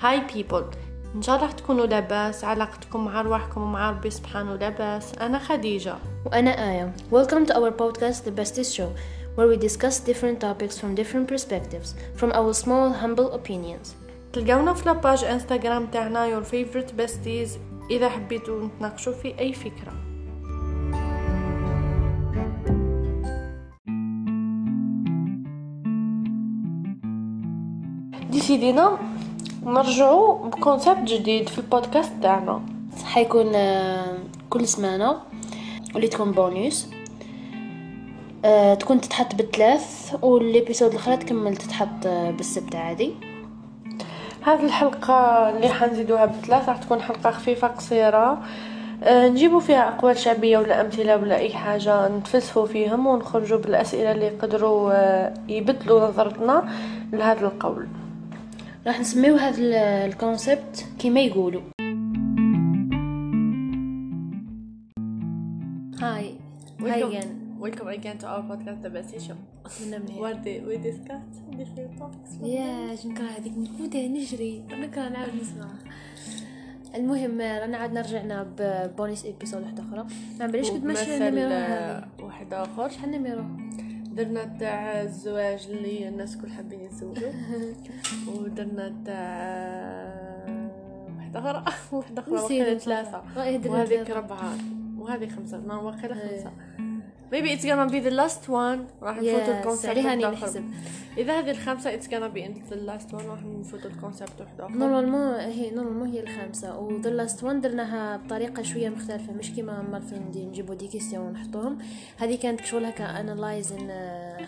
Hi people إن شاء الله تكونوا لاباس علاقتكم مع أرواحكم ومع ربي سبحانه لاباس أنا خديجة وأنا آية. Welcome to our podcast, The Bestest Show, where we discuss different topics from different perspectives, from our small, humble opinions. تلقونا في la page انستغرام تاعنا your favorite besties إذا حبيتوا نتناقشوا في أي فكرة ديسيدينا نرجعوا ب concept جديد في البودكاست تاعنا. حيكون آه، كل سمانة واللي تكون بونيس آه، تكون تتحط بالثلاث وال épisode الأخرى تكمل تتحط آه، بالسبت عادي. هذه الحلقة اللي حنزيدوها بثلاث راح تكون حلقة خفيفة قصيرة. نجيبوا فيها أقوال شعبية ولا أمثلة ولا أي حاجة نتفلسفوا فيهم ونخرجوا بالأسئلة اللي يقدروا يبدلوا نظرتنا لهذا القول. راح نسميو هذا ال- ال concept كيما يقولوا. Hi. Hi again. Welcome again to our podcast The Best مهير. Where they- we discuss different topics. يا نكره هذيك؟ نفوتها نجري. نكره نعاود نسمع. المهم رانا عاد رجعنا ب bonus épisode واحدة أخرى. ما بلاش قد ماشي هذا؟ واحد آخر. شحال ال numéro درنا تاع الزواج اللي الناس كل حابين يتزوجوا ودرنا تاع واحدة أخرى واحدة أخرى وقيلة. ثلاثة رأيه درنا وهذيك ثلاثة. ربعة وهذه خمسة ما وقيلة إيه. خمسة maybe it's gonna be the last one. راح نفوتوا واحد راني آخر نحسب. إذا هذه الخمسة it's gonna be the last one. راح نفوتوا ال concept واحد آخر. normalement هي normalement هي الخامسة و the last one درناها بطريقة شوية مختلفة مش كيما مالفين ندي- نجيبو des questions ونحطوهم. هذه كانت شغل هكا analyzing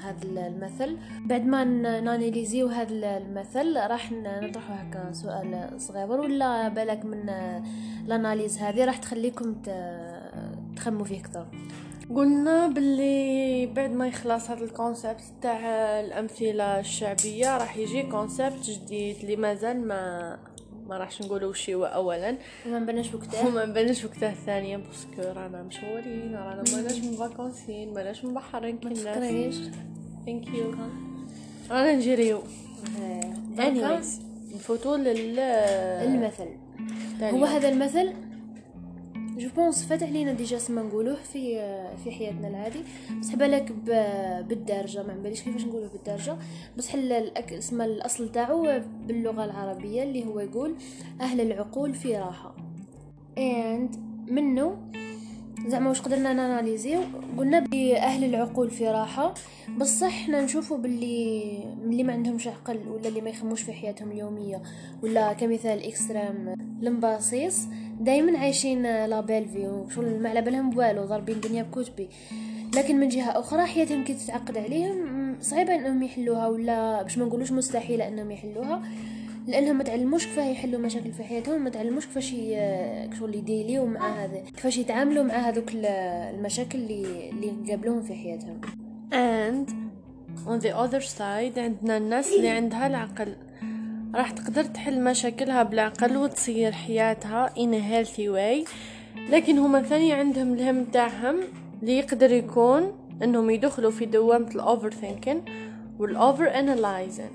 هذا المثل. بعد ما ناناليزيو هذا المثل راح ن- نطرحو هكا سؤال صغير. ولا بالك من آه، ال analyse هذه؟ راح تخليكم تخموا فيه أكثر. قلنا باللي بعد ما يخلص هذا ال concept تاع الأمثلة الشعبية راح يجي concept جديد اللي مازال ما ما راحش نقولوا وش هو أولا. وما نبناش وقتها. وما نبانش وقتها ثانيا parce que رانا مشغولين رانا ماناش مفاكونسين ماناش مبحرين كي ما الناس تفكرنيش thank you رانا نجريو. anyways anyways. نفوتوا لل المثل. هو هذا المثل؟ je pense فات علينا déjà سما نقولوه في في حياتنا العادي بس بالك بالدارجه ما باليش كيفاش نقولوه بالدارجه الأك... اسم الاصل تاعو باللغة العربيه اللي هو يقول أهل العقول في راحه and منه زعما واش قدرنا ناناليزيو؟ قلنا بلي أهل العقول في راحة. بصح حنا نشوفوا باللي اللي ما عندهمش عقل ولا اللي ما يخموش في حياتهم اليومية ولا كمثال extrême المباصيص دايما عايشين la belle vie وشغل ما على بالهم بوالو ضاربين الدنيا بكتبي. لكن من جهة أخرى حياتهم كي تتعقد عليهم صعيبة إنهم يحلوها ولا باش ما نقولوش مستحيلة إنهم يحلوها. لأنهم ما تعلموش كيفاه يحلوا مشاكل في حياتهم ما تعلموش كيفاش شغل يديليو مع هذا كيفاش يتعاملوا مع هذوك ال- المشاكل اللي اللي يقابلوهم في حياتهم. And on the other side عندنا الناس اللي عندها العقل. راح تقدر تحل مشاكلها بالعقل وتصير حياتها in a healthy way. لكن هما ثاني عندهم الهم تاعهم اللي يقدر يكون إنهم يدخلوا في دوامة ال overthinking وال over analyzing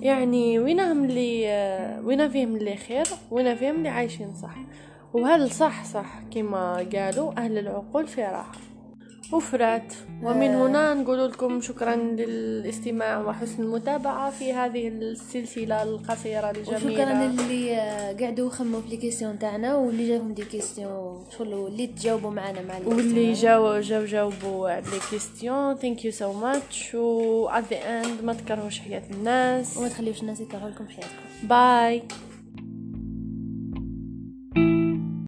يعني وينهم اللي وين فيهم اللي خير وين فيهم اللي عايشين صح. وهل صح صح كما قالوا أهل العقول في راحة. وفرات ومن هنا نقول لكم شكرا للاستماع وحسن المتابعة في هذه السلسلة القصيرة وشكرا الجميلة اللي آه، قعدوا يخموا في les questions تاعنا واللي جاهم des questions شغل اللي تجاوبوا معنا مع لي واللي. جاو جاو جاوبوا على les questions thank you so much و at the end ما تكرهوش حياة الناس. وما تخليوش الناس يكرهوا لكم حياتكم. باي